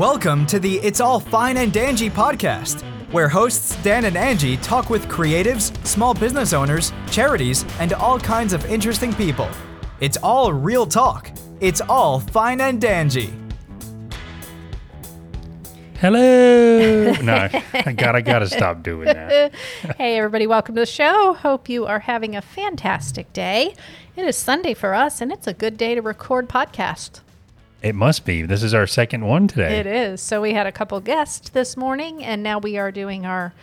Welcome to the It's All Fine and Dangy podcast, where hosts Dan and Angie talk with creatives, small business owners, charities, and all kinds of interesting people. It's all real talk. It's all fine and dangy. Hello. no, I got I got to stop doing that. hey, everybody, welcome to the show. Hope you are having a fantastic day. It is Sunday for us, and it's a good day to record podcast. It must be. This is our second one today. It is. So, we had a couple guests this morning, and now we are doing our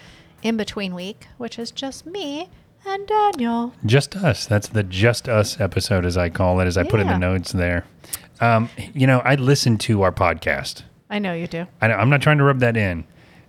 in between week, which is just me and Daniel. Just us. That's the just us episode, as I call it, as I put in the notes there. Um, you know, I listen to our podcast. I know you do. I, I'm not trying to rub that in,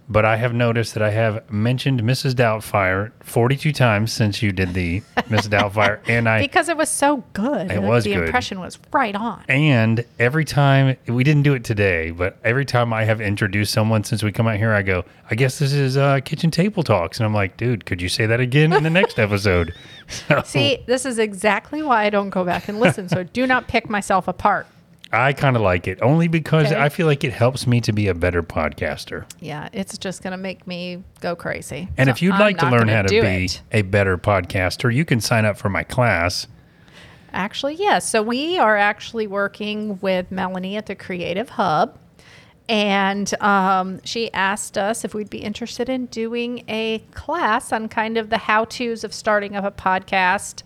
but I have noticed that I have mentioned Mrs. Doubtfire 42 times since you did the Mrs. Doubtfire, and I Because it was so good. It was the good. impression was right on. And every time we didn't do it today, but every time I have introduced someone since we come out here, I go, I guess this is uh, kitchen table talks, and I'm like, dude, could you say that again in the next episode? So, See, this is exactly why I don't go back and listen. So, do not pick myself apart. I kind of like it only because Okay. I feel like it helps me to be a better podcaster. Yeah, it's just going to make me go crazy. And So if you'd I'm like to learn how to be it. a better podcaster, you can sign up for my class. Actually, yes. So we are actually working with Melanie at the Creative Hub. And um, she asked us if we'd be interested in doing a class on kind of the how to's of starting up a podcast,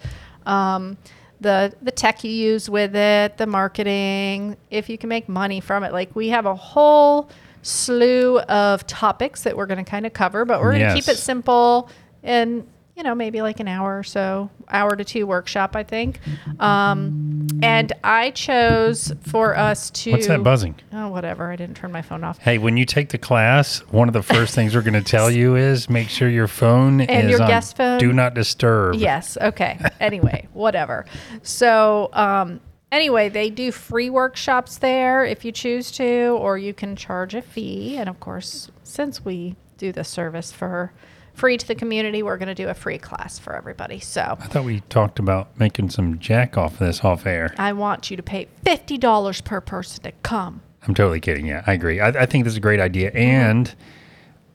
um, the, the tech you use with it, the marketing, if you can make money from it. Like we have a whole slew of topics that we're going to kind of cover, but we're going to keep it simple and you know maybe like an hour or so hour to two workshop i think um, and i chose for us to What's that buzzing? oh whatever i didn't turn my phone off Hey, when you take the class, one of the first things we're going to tell you is make sure your phone And is your on guest phone? do not disturb. yes okay anyway whatever so um, anyway they do free workshops there if you choose to or you can charge a fee and of course since we do the service for free to the community we're going to do a free class for everybody so I thought we talked about making some jack off this off air. I want you to pay fifty dollars per person to come. I'm totally kidding. Yeah, I agree. I, I think this is a great idea, and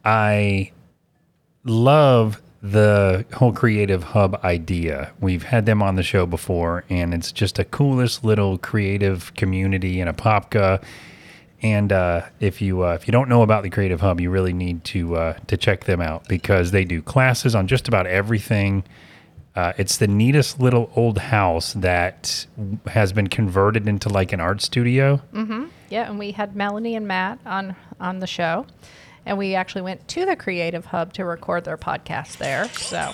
I love the whole creative hub idea. We've had them on the show before, and it's just a coolest little creative community in Apopka. And uh, if you uh, if you don't know about the Creative Hub, you really need to uh, to check them out because they do classes on just about everything. Uh, it's the neatest little old house that has been converted into like an art studio. Yeah, and we had Melanie and Matt on on the show, and we actually went to the Creative Hub to record their podcast there. So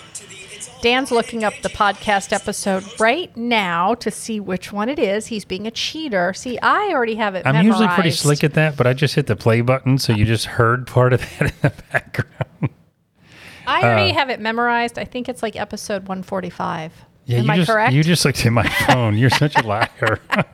Dan's looking up the podcast episode right now to see which one it is. He's being a cheater. See, I already have it. I'm usually pretty slick at that, but I just hit the play button, so you just heard part of that in the background. I already uh, have it memorized. I think it's like episode 145. Yeah, Am you I just correct? you just looked at my phone. You're such a liar.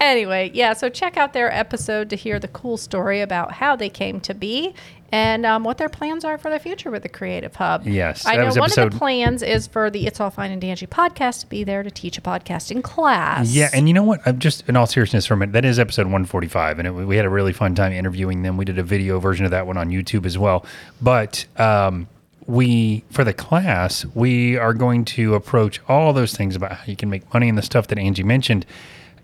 anyway, yeah, so check out their episode to hear the cool story about how they came to be and um, what their plans are for the future with the Creative Hub. Yes, I know one of the plans is for the It's All Fine and Dangy podcast to be there to teach a podcasting class. yeah, and you know what? I'm just in all seriousness for a minute. That is episode 145, and it, we had a really fun time interviewing them. We did a video version of that one on YouTube as well. But um, we for the class, we are going to approach all those things about how you can make money and the stuff that Angie mentioned.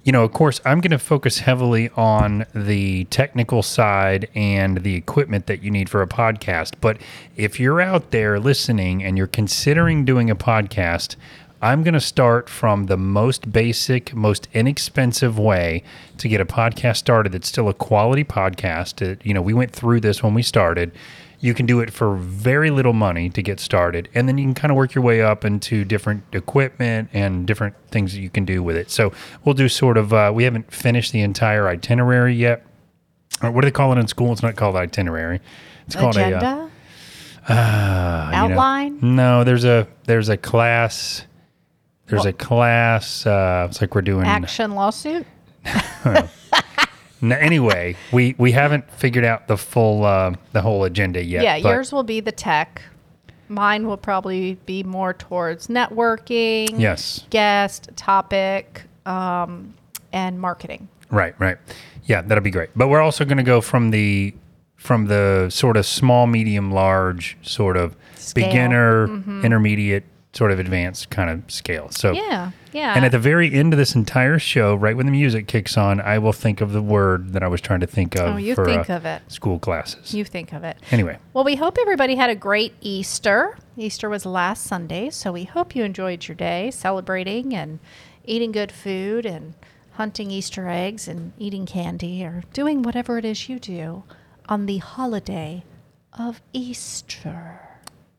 you know, of course, I'm going to focus heavily on the technical side and the equipment that you need for a podcast. But if you're out there listening and you're considering doing a podcast, I'm going to start from the most basic, most inexpensive way to get a podcast started that's still a quality podcast. You know, we went through this when we started. You can do it for very little money to get started, and then you can kind of work your way up into different equipment and different things that you can do with it. So we'll do sort of. Uh, we haven't finished the entire itinerary yet. Or what do they call it in school? It's not called itinerary. It's called a. Agenda? Uh, you know- Outline? no, there's a there's a class. There's a class. Uh, it's like we're doing. Action lawsuit? Anyway, we we haven't figured out the full uh, the whole agenda yet. Yeah, but- yours will be the tech. Mine will probably be more towards networking, Yes. guest, topic, um, and marketing. Right, right. Yeah, that'll be great. But we're also going to go from the from the sort of small, medium, large, sort of Scale. beginner, intermediate, sort of advanced kind of scale. So Yeah, yeah. And at the very end of this entire show, right when the music kicks on, I will think of the word that I was trying to think of Oh, you for think uh, of it. school classes. you think of it. anyway, Well, we hope everybody had a great Easter. Easter was last Sunday, so we hope you enjoyed your day celebrating and eating good food and hunting Easter eggs and eating candy or doing whatever it is you do on the holiday of Easter.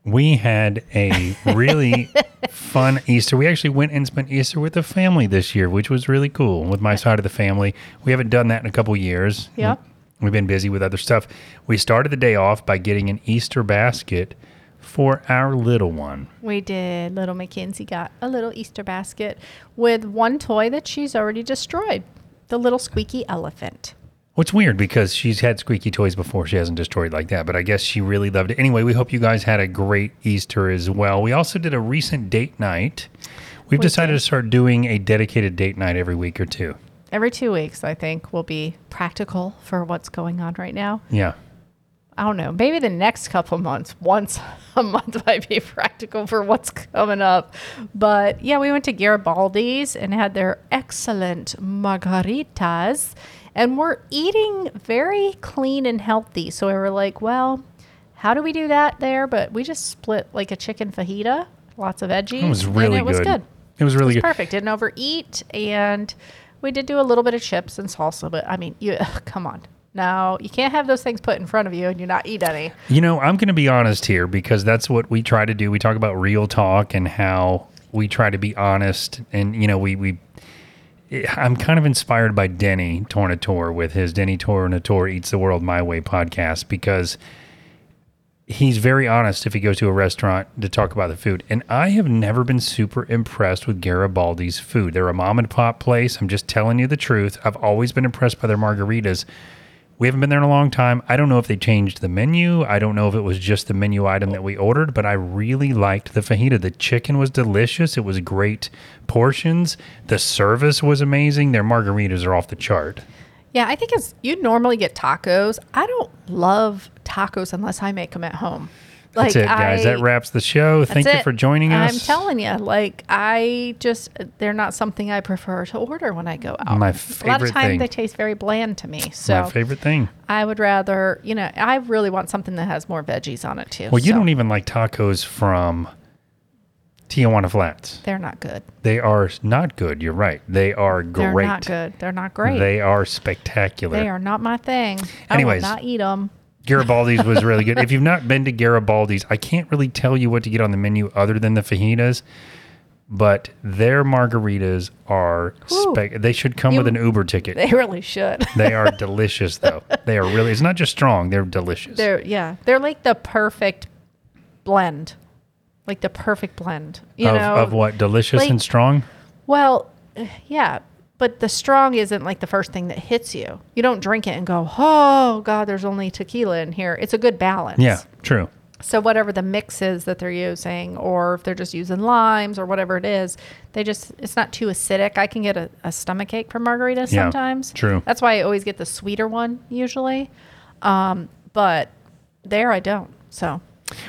We had a really fun Easter. We actually went and spent Easter with the family this year, which was really cool with my side of the family. We haven't done that in a couple years. Yep. We've been busy with other stuff. We started the day off by getting an Easter basket for our little one. We did. Little Mackenzie got a little Easter basket with one toy that she's already destroyed the little squeaky elephant. What's weird because she's had squeaky toys before. She hasn't destroyed like that, but I guess she really loved it. Anyway, we hope you guys had a great Easter as well. We also did a recent date night. We've We decided did. to start doing a dedicated date night every week or two. Every two weeks, I think, will be practical for what's going on right now. Yeah. I don't know. Maybe the next couple months, once a month might be practical for what's coming up. But yeah, we went to Garibaldi's and had their excellent margaritas. And we're eating very clean and healthy. So we were like, well, how do we do that there? But we just split like a chicken fajita, lots of veggies. It was really and it was good. good. It was really It was good. perfect. Didn't overeat. And we did do a little bit of chips and salsa. But I mean, you come on. No, you can't have those things put in front of you and you not eat any. You know, I'm going to be honest here because that's what we try to do. We talk about real talk and how we try to be honest. And, you know, we, we, I'm kind of inspired by Denny Tornatore with his Denny Tornatore Eats the World My Way podcast because he's very honest if he goes to a restaurant to talk about the food. And I have never been super impressed with Garibaldi's food. They're a mom and pop place. I'm just telling you the truth. I've always been impressed by their margaritas. We haven't been there in a long time. I don't know if they changed the menu. I don't know if it was just the menu item that we ordered, but I really liked the fajita. The chicken was delicious. It was great portions. The service was amazing. Their margaritas are off the chart. Yeah, I think it's you normally get tacos. I don't love tacos unless I make them at home. That's it, guys. that wraps the show. Thank you it. for joining us. I'm telling you, like I just they're not something I prefer to order when I go out. My favorite a lot of times thing. they taste very bland to me. My So favorite thing. I would rather, you know, I really want something that has more veggies on it too. Well, you so don't even like tacos from Tijuana Flats. They're not good. They are not good. You're right. They are great. They're not good. They're not great. They are spectacular. They are not my thing. I Anyways. will not eat them. Garibaldi's was really good. If you've not been to Garibaldi's, I can't really tell you what to get on the menu other than the fajitas, but their margaritas are spec. They should come You- with an Uber ticket. They really should. They are delicious, though. They are really. It's not just strong; they're delicious. They're yeah, they're like the perfect blend, like the perfect blend. You of, know, of what delicious like- and strong. Well, eh, yeah, but the strong isn't like the first thing that hits you. You don't drink it and go, "Oh God, there's only tequila in here." It's a good balance. Yeah, true. So whatever the mix is that they're using, or if they're just using limes or whatever it is, they just it's not too acidic. I can get a, a stomach ache from margaritas Yeah, sometimes. true. That's why I always get the sweeter one usually. Um, but there I don't. So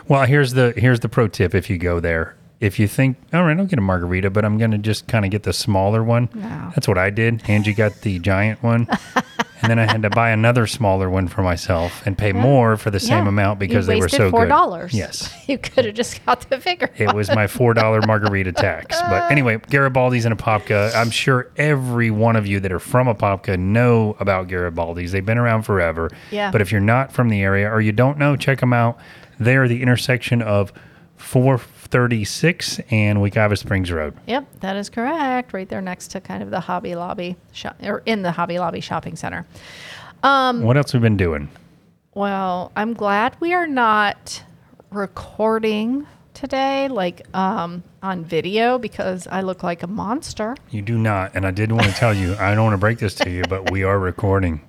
Well, here's the here's the pro tip. If you go there, if you think, all right, I'll get a margarita, but I'm gonna just kind of get the smaller one. No. That's what I did. Angie got the giant one, and then I had to buy another smaller one for myself and pay more for the same yeah, amount because you they were so four good. dollars. Yes. you could have just got the bigger. It was my four dollar margarita tax. But anyway, Garibaldi's and Apopka. I'm sure every one of you that are from Apopka know about Garibaldi's. They've been around forever. Yeah. But if you're not from the area or you don't know, check them out. They're the intersection of 436 and Wekiva Springs Road. Yep, that is correct. Right there next to kind of the Hobby Lobby shop, or in the Hobby Lobby shopping center. Um, What else we been doing? Well, I'm glad we are not recording today, like um, on video, because I look like a monster. You do not, and I did want to tell you, I don't want to break this to you, but we are recording.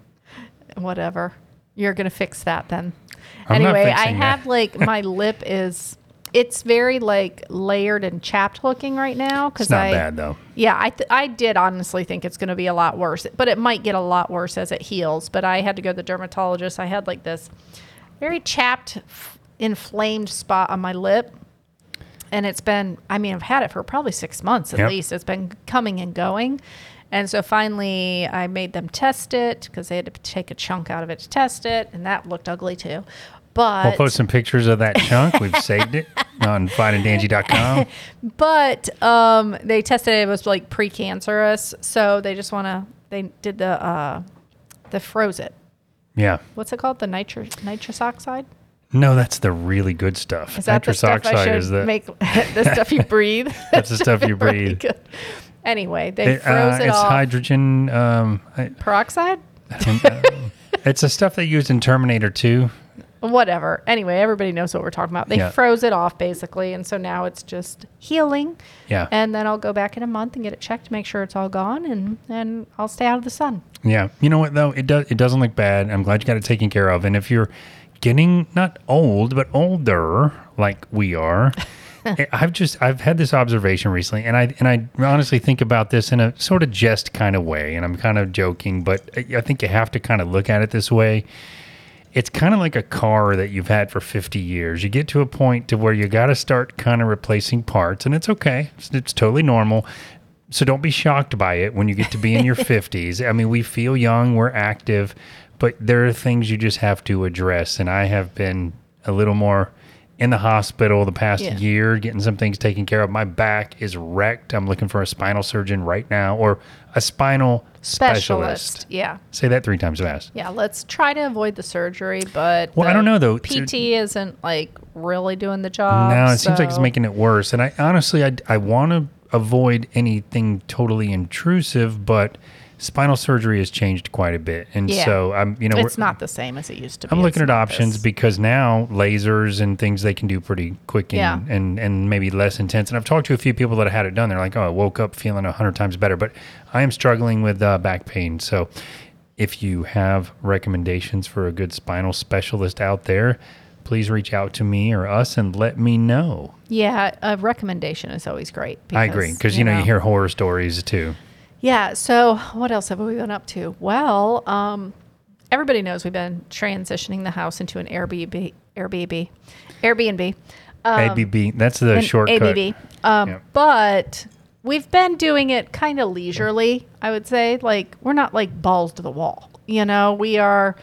Whatever. You're gonna fix that then. I'm anyway, I have like my lip is it's very like layered and chapped looking right now. Because It's not I, bad though. Yeah, I th- I did honestly think it's going to be a lot worse, but it might get a lot worse as it heals. But I had to go to the dermatologist. I had like this very chapped, f- inflamed spot on my lip, and it's been. I mean, I've had it for probably six months at Yep. least. It's been coming and going. And so finally, I made them test it because they had to take a chunk out of it to test it, and that looked ugly too. But We'll post some pictures of that chunk. We've saved it on fineanddangy.com. But um, they tested it, it was like precancerous, so they just want to. They did the uh, the froze it. Yeah. What's it called? The nitrous nitrous oxide. No, that's the really good stuff. Is that Nitrous the stuff oxide should is the make? the stuff you breathe. That's the stuff you breathe. Anyway, they It, froze uh, it it's off. hydrogen. Um, I- Peroxide. it's the stuff they used in Terminator 2. Whatever. Anyway, everybody knows what we're talking about. They Yeah. froze it off basically, and so now it's just healing. Yeah. And then I'll go back in a month and get it checked to make sure it's all gone, and and I'll stay out of the sun. Yeah. You know what though? It does it doesn't look bad. I'm glad you got it taken care of. And if you're getting not old, but older like we are, I- eh, I've just I've had this observation recently and I and I honestly think about this in a sort of jest kind of way and I'm kind of joking, but I I think you have to kind of look at it this way. It's kind of like a car that you've had for 50 years. You get to a point to where you got to start kind of replacing parts and it's okay. It's, it's totally normal. So don't be shocked by it when you get to be in your 50s. I mean, we feel young, we're active, but there are things you just have to address. And I have been a little more in the hospital the past Yeah. year, getting some things taken care of. My back is wrecked. I'm looking for a spinal surgeon right now or a spinal specialist. Specialist. Yeah. Say that three times fast. Yeah, let's try to avoid the surgery, but Well, I don't know, though. PT isn't like really doing the job. No, it seems like it's making it worse. And I honestly, I, I want to avoid anything totally intrusive, but spinal surgery has changed quite a bit. And Yeah. so I'm, you know, It's not the same as it used to be. I'm looking It's at options this. because now lasers and things they can do pretty quick and, Yeah. and, and maybe less intense. And I've talked to a few people that have had it done. They're like, oh, I woke up feeling a hundred times better. But I am struggling with uh, back pain. So if you have recommendations for a good spinal specialist out there, please reach out to me or us and let me know. Yeah, a recommendation is always great. I agree because you know, you hear horror stories too. Yeah. So what else have we been up to? Well, um, everybody knows we've been transitioning the house into an Airbnb. Airbnb. Airbnb. Um, ABB, that's the an shortcut. ABB. Um, Yeah. But we've been doing it kind of leisurely, I would say. Like, we're not like balls to the wall. You know, we are,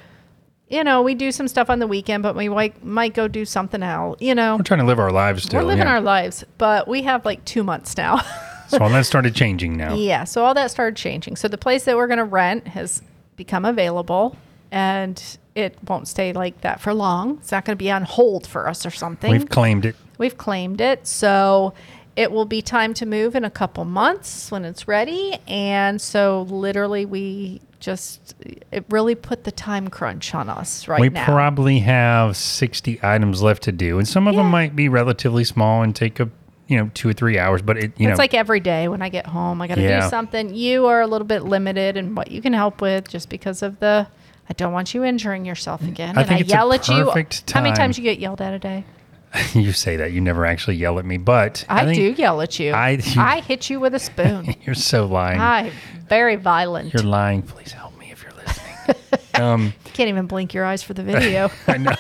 you know, we do some stuff on the weekend, but we might, might go do something else. You know, We're trying to live our lives still. we're living yeah. our lives, but we have like two months now. so all that started changing now. Yeah, so all that started changing. So the place that we're going to rent has become available and it won't stay like that for long. It's not going to be on hold for us or something. We've claimed it. We've claimed it. So it will be time to move in a couple months when it's ready. And so literally we just it really put the time crunch on us right we now. probably have 60 items left to do and some of them might be relatively small and take a you know two or three hours but it you it's know like every day when I get home, I got to Yeah. do something. You are a little bit limited in what you can help with just because of the. I don't want you injuring yourself again. I and I yell at you. perfect How many times you get yelled at a day? you say that you never actually yell at me but I, think do yell at you. I- I, hit you with a spoon. you're so lying I'm very violent. you're lying please help me if you're listening um Can't even blink your eyes for the video. I know.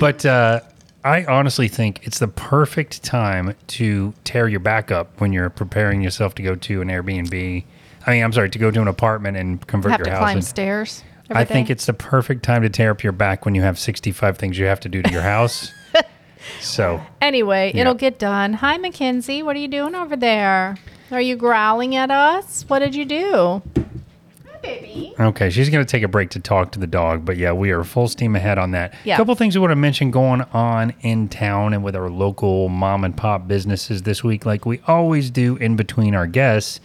but uh, I honestly think it's the perfect time to tear your back up when you're preparing yourself to go to an Airbnb. I mean, I'm sorry, to go to an apartment and convert have your to house. climb in- stairs. I think it's the perfect time to tear up your back when you have 65 things you have to do to your house. so Anyway, Yeah. it'll get done. Hi, Mackenzie. What are you doing over there? Are you growling at us? What did you do? Baby. Okay, she's going to take a break to talk to the dog, but yeah, we are full steam ahead on that. Yeah. A couple things we want to mention going on in town and with our local mom and pop businesses this week, like we always do in between our guests.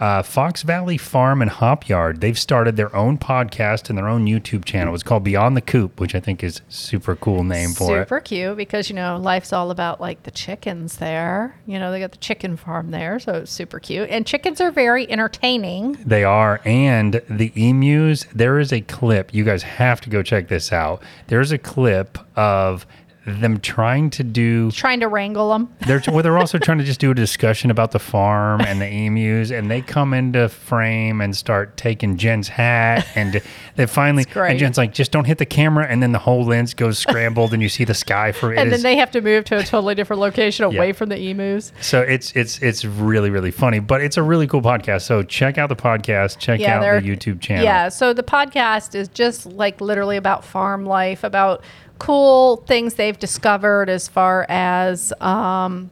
Uh, Fox Valley Farm and Hop Yard, they've started their own podcast and their own YouTube channel. It's called Beyond the Coop, which I think is super cool name for it. Super cute because you know life's all about like the chickens there. You know they got the chicken farm there, so it's super cute. And chickens are very entertaining. They are. And the emus, there is a clip. You guys have to go check this out. There's a clip of them trying to do Trying to wrangle them. they're well, they're also trying to just do a discussion about the farm and the emus, and they come into frame and start taking Jen's hat, and they finally and Jen's like, just don't hit the camera, and then the whole lens goes scrambled, and you see the sky for it. And then they have to move to a totally different location away Yeah. from the emus. so it's it's it's really really funny, but it's a really cool podcast. So check out the podcast, check out they're- the YouTube channel. Yeah, so the podcast is just like literally about farm life, about cool things they've discovered as far as um,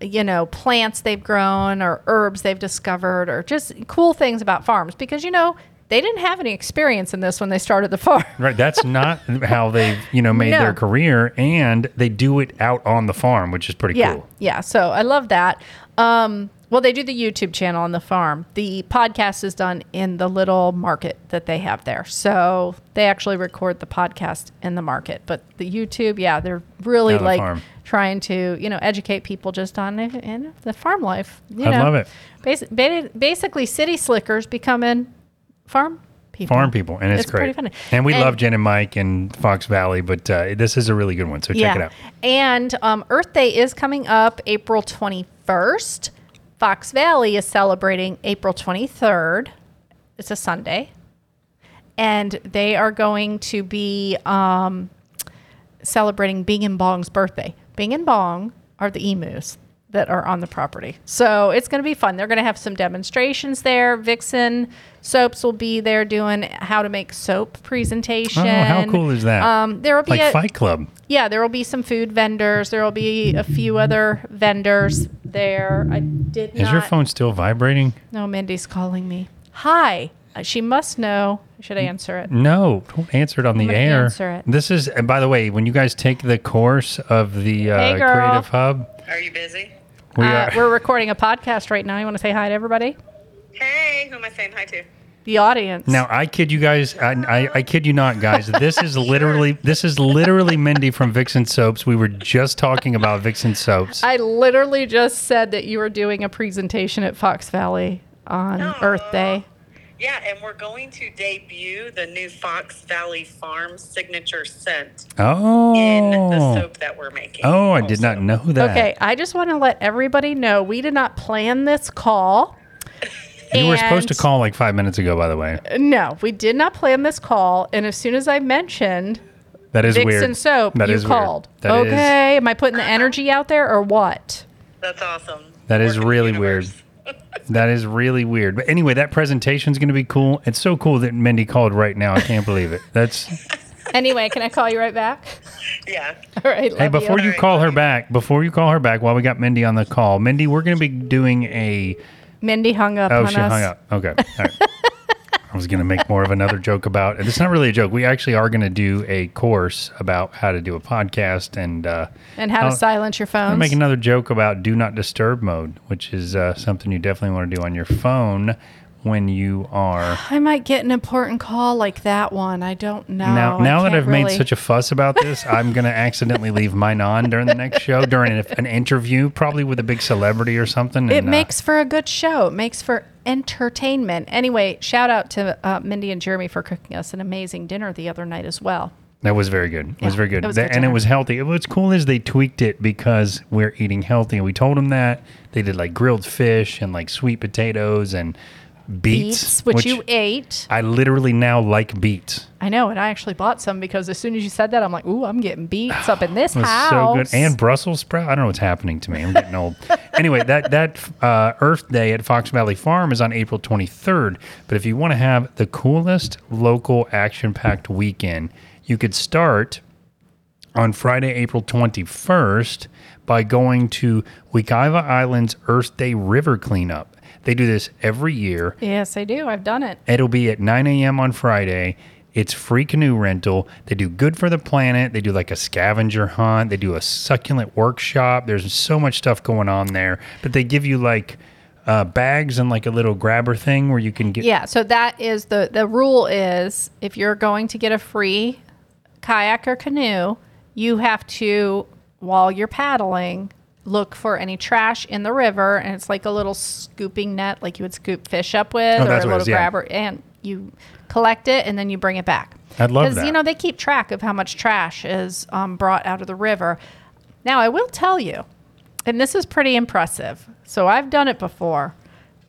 you know plants they've grown or herbs they've discovered or just cool things about farms because you know they didn't have any experience in this when they started the farm. Right, that's not how they've you know made No. their career, and they do it out on the farm, which is pretty Yeah, cool. yeah. So I love that. Um, well, they do the YouTube channel on the farm. The podcast is done in the little market that they have there. So they actually record the podcast in the market. But the YouTube, yeah, they're really the like farm. trying to, you know, educate people just on it in the farm life. You I know, love it. Basi- basically, city slickers becoming farm people. farm people, and it's, It's great. pretty funny. And we And- love Jen and Mike and Fox Valley, but uh, this is a really good one. So check it out. And um, Earth Day is coming up April 21st. Fox Valley is celebrating April 23rd. It's a Sunday. And they are going to be um, celebrating Bing and Bong's birthday. Bing and Bong are the emus that are on the property. So it's going to be fun. They're going to have some demonstrations there. Vixen Soaps will be there doing how to make soap presentation. Oh, how cool is that? Um, there will be Like a, Fight Club. yeah, there will be some food vendors. There will be a few other vendors there. I did Is not. your phone still vibrating? No, Mindy's calling me. Hi. Uh, She must know. I answer it. No, don't answer it on the gonna air. answer it. This is, and by the way, when you guys take the course of the uh, Hey. Creative Hub, Are you busy? we uh, are. We're recording a podcast right now. You want to say hi to everybody? Hey, who am I saying hi to? The audience. Now I kid you guys, I, I, I kid you not, guys. This is literally this is literally Mindy from Vixen Soaps. We were just talking about Vixen Soaps. I literally just said that you were doing a presentation at Fox Valley on Earth Day. Yeah, and we're going to debut the new Fox Valley Farm signature scent oh, in the oh. soap that we're making. oh, I did not know that. Okay, I just want to let everybody know we did not plan this call. you were supposed to call like five minutes ago, by the way. Uh, no, we did not plan this call. And as soon as I mentioned That is Vixen weird. Soap, That you is called. That is- okay, am I putting the energy out there or what? That's awesome. That is Working the really weird. Universe. That is really weird. But anyway, that presentation is going to be cool. It's so cool that Mindy called right now. I can't believe it. That's Anyway, can I call you right back? Yeah. All right. hey. Before you Alright, call her you. back, before you call her back, while we got Mindy on the call, Mindy, we're going to be doing a. Mindy hung up Oh, on she us. hung up. Okay. All right. I was going to make more of another joke about. And it's not really a joke. We actually are going to do a course about how to do a podcast and. Uh, And how to I'll- silence your gonna make another joke about do not disturb mode, which is uh, something you definitely want to do on your phone when you are. I might get an important call like that one. I don't know. now, now that I've made such a fuss about this, I'm gonna accidentally leave mine on during the next show during an, an interview, probably with a big celebrity or something. It and, uh, makes for a good show. It makes for entertainment. Anyway, shout out to uh, Mindy and Jeremy for cooking us an amazing dinner the other night as well. That was very good. It was very good. it was good and it was healthy. What's cool is they tweaked it because we're eating healthy. And we told them that. They did like grilled fish and like sweet potatoes and beets. Beets, which, you ate. I literally now like beets. I know, and I actually bought some because as soon as you said that, I'm like, ooh, I'm getting beets up in this house. so good. And Brussels sprout. I don't know what's happening to me. I'm getting old. anyway, that that uh, Earth Day at Fox Valley Farm is on April 23rd. But if you want to have the coolest local action-packed weekend, you could start on Friday, April 21st by going to Wekiva Island's Earth Day River Cleanup. They do this every year. yes, they do. I've done it. It'll be at 9 a.m. on Friday. It's free canoe rental. They do good for the planet. They do like a scavenger hunt. They do a succulent workshop. There's so much stuff going on there. But they give you like uh, bags and like a little grabber thing where you can get. Yeah, so that is the the rule is if you're going to get a free kayak or canoe, you have to while you're paddling look for any trash in the river and it's like a little scooping net like you would scoop fish up with Oh, or a little is, yeah. grabber and you collect it and then you bring it back. I'd love Because, you know, they keep track of how much trash is um, brought out of the river. Now, I will tell you, and this is pretty impressive. So I've done it before,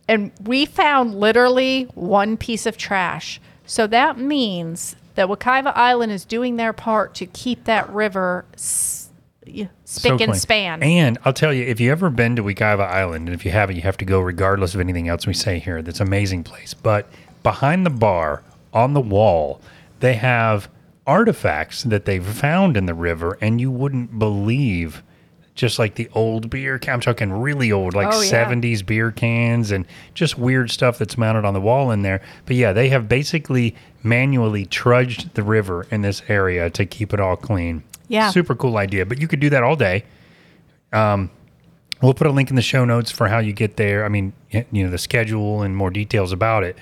and we found literally one piece of trash. So that means that Wekiva Island is doing their part to keep that river s- spick So and clean. span. And I'll tell you, if you ever been to Wekiva Island, and if you haven't, you have to go regardless of anything else we say here. That's an amazing place. But behind the bar, on the wall, they have artifacts that they've found in the river, and you wouldn't believe. Just like the old beer, can- I'm talking really old, like Oh, yeah. 70s beer cans and just weird stuff that's mounted on the wall in there. But yeah, they have basically manually trudged the river in this area to keep it all clean. Yeah. Super cool idea. But you could do that all day. Um, we'll put a link in the show notes for how you get there. I mean, you know, the schedule and more details about it.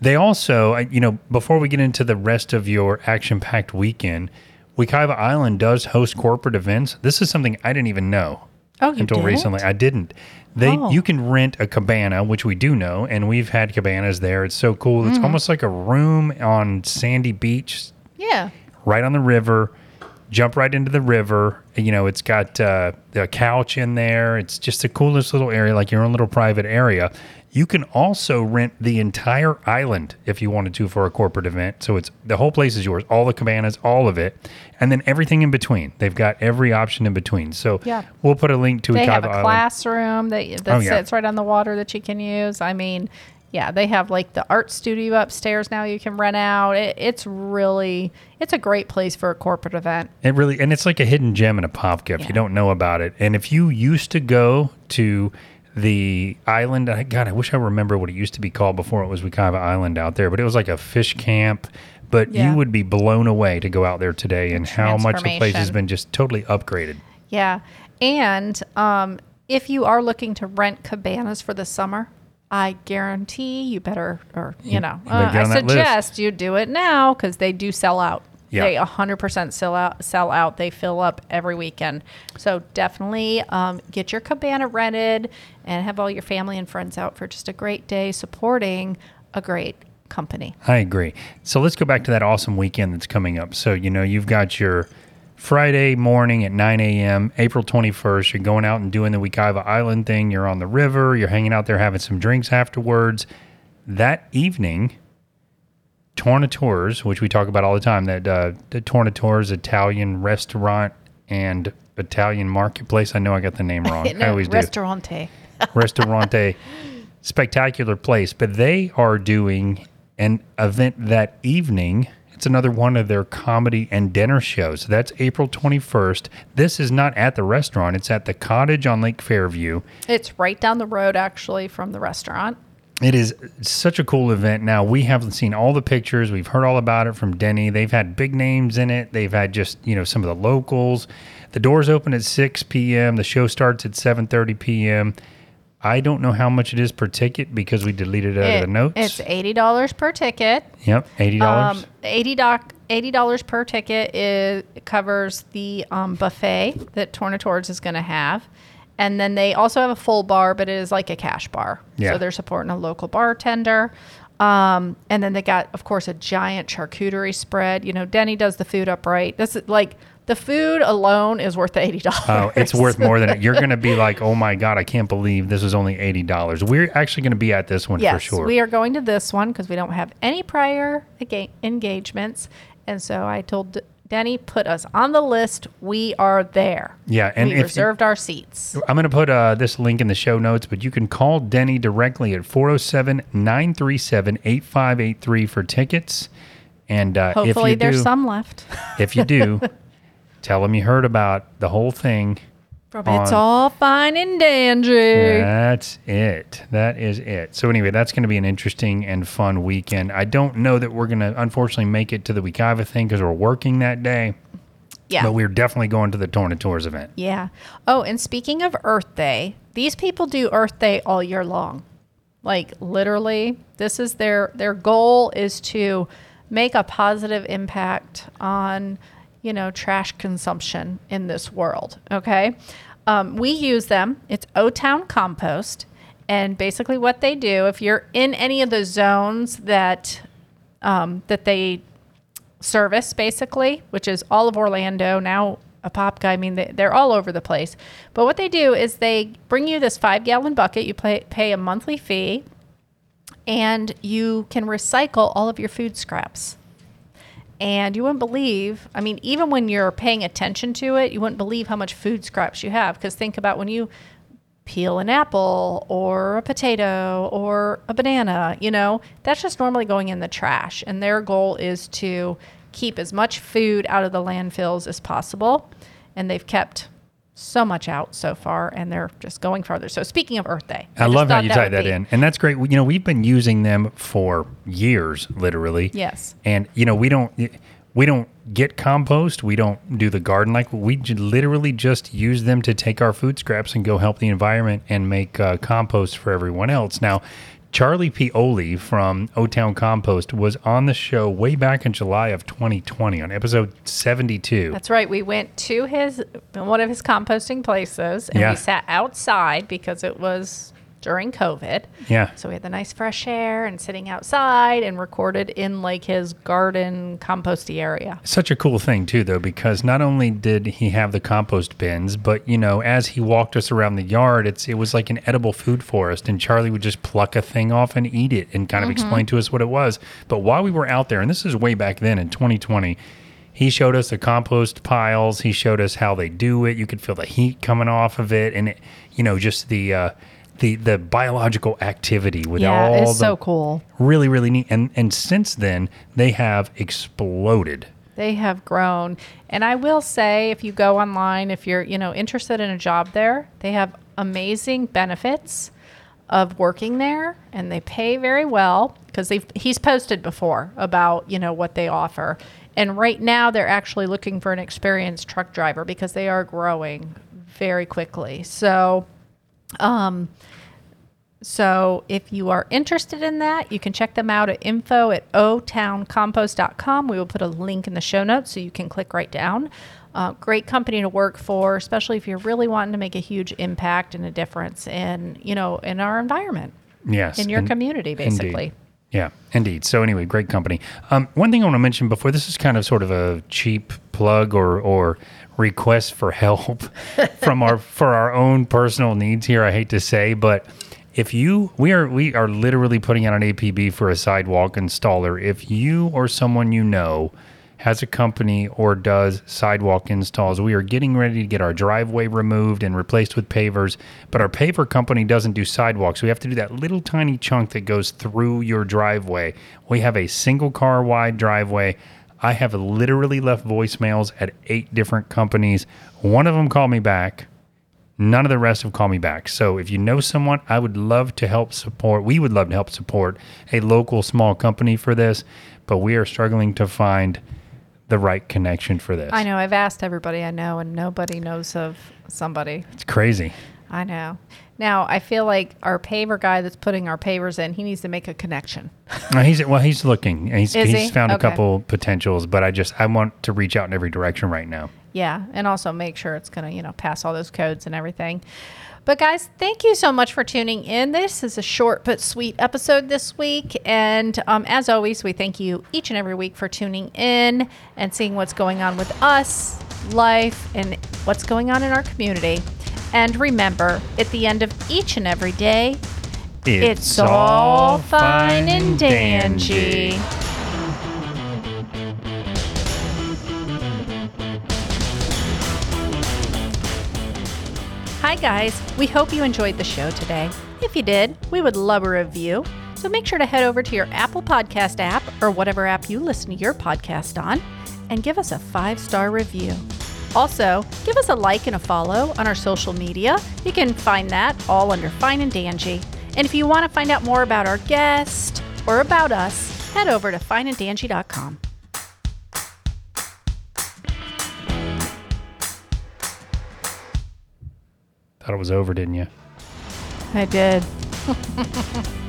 They also, you know, before we get into the rest of your action packed weekend, Wekiva Island does host corporate events. This is something I didn't even know Oh, you until didn't? recently. I didn't. They Oh. you can rent a cabana, which we do know, and we've had cabanas there. It's so cool. It's Mm. almost like a room on sandy beach yeah. right on the river. Jump right into the river. You know, it's got uh, a couch in there. It's just the coolest little area, like your own little private area. You can also rent the entire island if you wanted to for a corporate event. So it's the whole place is yours, all the cabanas, all of it, and then everything in between. They've got every option in between. So Yeah. we'll put a link to They have a Island. classroom that that Oh, yeah. sits right on the water that you can use. I mean, yeah, they have like the art studio upstairs now you can rent out. It, it's really it's a great place for a corporate event. It really, and it's like a hidden gem and Apopka. Yeah. You don't know about it. And if you used to go to the island, I- God, I wish I remember what it used to be called before it was Wekiva Island out there, but it was like a fish camp. But Yeah. you would be blown away to go out there today and how much the place has been just totally upgraded. Yeah, and um, if you are looking to rent cabanas for the summer. I guarantee you better, or you know, uh, I that list. suggest you do it now because they do sell out. Yeah. They 100% sell out. Sell out. They fill up every weekend. So definitely um, get your cabana rented and have all your family and friends out for just a great day supporting a great company. I agree. So let's go back to that awesome weekend that's coming up. So, you know, you've got your Friday morning at 9 a.m., April 21st. You're going out and doing the Wekiva Island thing. You're on the river. You're hanging out there having some drinks afterwards. That evening, Tornatore's, which we talk about all the time, that uh, the Tornatore's Italian restaurant and Italian marketplace. I know I got the name wrong. I always do Restaurante. restaurante spectacular place but they are doing an event that evening it's another one of their comedy and dinner shows that's april 21st this is not at the restaurant it's at the cottage on lake fairview It's right down the road, actually, from the restaurant. it is such a cool event. Now we have seen all the pictures. We've heard all about it from Denny. They've had big names in it. They've had just you know some of the locals. The doors open at six p.m. The show starts at seven thirty p.m. I don't know how much it is per ticket because we deleted it out of the notes. It's eighty dollars per ticket. yep, eighty dollars. Um, eighty doc eighty dollars per ticket is covers the um, buffet that Tornatore's is going to have, and then they also have a full bar, but it is like a cash bar. Yeah. So they're supporting a local bartender. Um, and then they got, of course, a giant charcuterie spread. You know, Denny does the food up right. This is like the food alone is worth the eighty dollars. Oh, it's worth more than it. You're going to be like, oh my god, I can't believe this is only eighty dollars. We're actually going to be at this one Yes, for sure. we are going to this one because we don't have any prior engagements, and so I told Denny put us on the list. We are there. Yeah, and we if- reserved our seats. I'm going to put uh, this link in the show notes, but you can call Denny directly at 407 937 8583 for tickets. And uh, if Hopefully, there's do, some left. if you do, tell them you heard about the whole thing. From it's all fine and dandy. That's it. That is it. So anyway, that's going to be an interesting and fun weekend. I don't know that we're going to unfortunately make it to the Wekiva thing because we're working that day, Yeah. but we're definitely going to the Tornatore's event. Yeah. Oh, and speaking of Earth Day, these people do Earth Day all year long. Like literally, this is their their goal is to make a positive impact on, you know, trash consumption in this world. Okay. Um, we use them. It's O Town Compost. And basically, what they do, if you're in any of the zones that um, that they service basically, which is all of Orlando now. Apopka, I mean, they, they're all over the place. But what they do is they bring you this five gallon bucket. You pay, pay a monthly fee, and you can recycle all of your food scraps. And you wouldn't believe, I mean, even when you're paying attention to it, you wouldn't believe how much food scraps you have. Because think about when you peel an apple or a potato or a banana, you know, that's just normally going in the trash. And their goal is to keep as much food out of the landfills as possible. And they've kept so much out so far and they're just going farther. So speaking of Earth Day, I, just love how you tie would that be- in, and that's great. You know, we've been using them for years, literally. Yes. And you know, we don't we don't get compost. We don't do the garden like we literally just use them to take our food scraps and go help the environment and make uh, compost for everyone else. Now, Charlie P. Oli from O Town Compost was on the show way back in July of 2020 on episode 72. That's right. We went to his one of his composting places and Yeah. we sat outside because it was during COVID. yeah. So we had the nice fresh air and sitting outside and recorded in like his garden composty area. Such a cool thing too, though, because not only did he have the compost bins, but you know, as he walked us around the yard, it's it was like an edible food forest, and Charlie would just pluck a thing off and eat it, and kind of explain to us what it was. But while we were out there, and this is way back then in 2020. He showed us the compost piles. He showed us how they do it. You could feel the heat coming off of it, and it, you know, just the uh, the the biological activity with yeah, all it's the so cool. really really neat. And and since then, they have exploded. They have grown. And I will say if you go online, if you're, you know, interested in a job there, they have amazing benefits of working there and they pay very well because they've he's posted before about, you know, what they offer. And right now they're actually looking for an experienced truck driver because they are growing very quickly. So um so if you are interested in that, you can check them out at info at otowncompost.com. We will put a link in the show notes so you can click right down. Uh, great company to work for, especially if you're really wanting to make a huge impact and a difference in, you know, in our environment, Yes. in your community, basically. Indeed. Yeah, indeed. So anyway, great company. Um, one thing I want to mention before this is kind of sort of a cheap plug or or request for help from our for our own personal needs here. I hate to say, but if you we are we are literally putting out an APB for a sidewalk installer. If you or someone you know has a company or does sidewalk installs. We are getting ready to get our driveway removed and replaced with pavers, but our paver company doesn't do sidewalks. We have to do that little tiny chunk that goes through your driveway. We have a single car wide driveway. I have literally left voicemails at eight different companies. One of them called me back. None of the rest have called me back. So if you know someone, I would love to help support. We would love to help support a local small company for this, but we are struggling to find the right connection for this. I know. I've asked everybody I know, and nobody knows of somebody. It's crazy. I know. Now, I feel like our paver guy that's putting our pavers in, he needs to make a connection. He's well, he's looking. He's he's he? found a couple potentials, but I just I want to reach out in every direction right now. Yeah, and also make sure it's going to, you know, pass all those codes and everything. But guys, thank you so much for tuning in. This is a short but sweet episode this week, and um, as always, we thank you each and every week for tuning in and seeing what's going on with us, life, and what's going on in our community. And remember, at the end of each and every day, it's, all fine and dandy. Hi, guys. We hope you enjoyed the show today. If you did, we would love a review. So make sure to head over to your Apple Podcast app or whatever app you listen to your podcast on and give us a five star review. Also, give us a like and a follow on our social media. You can find that all under Fine and Dangy. And if you want to find out more about our guest or about us, head over to fineanddangy.com. Thought it was over, didn't you? I did.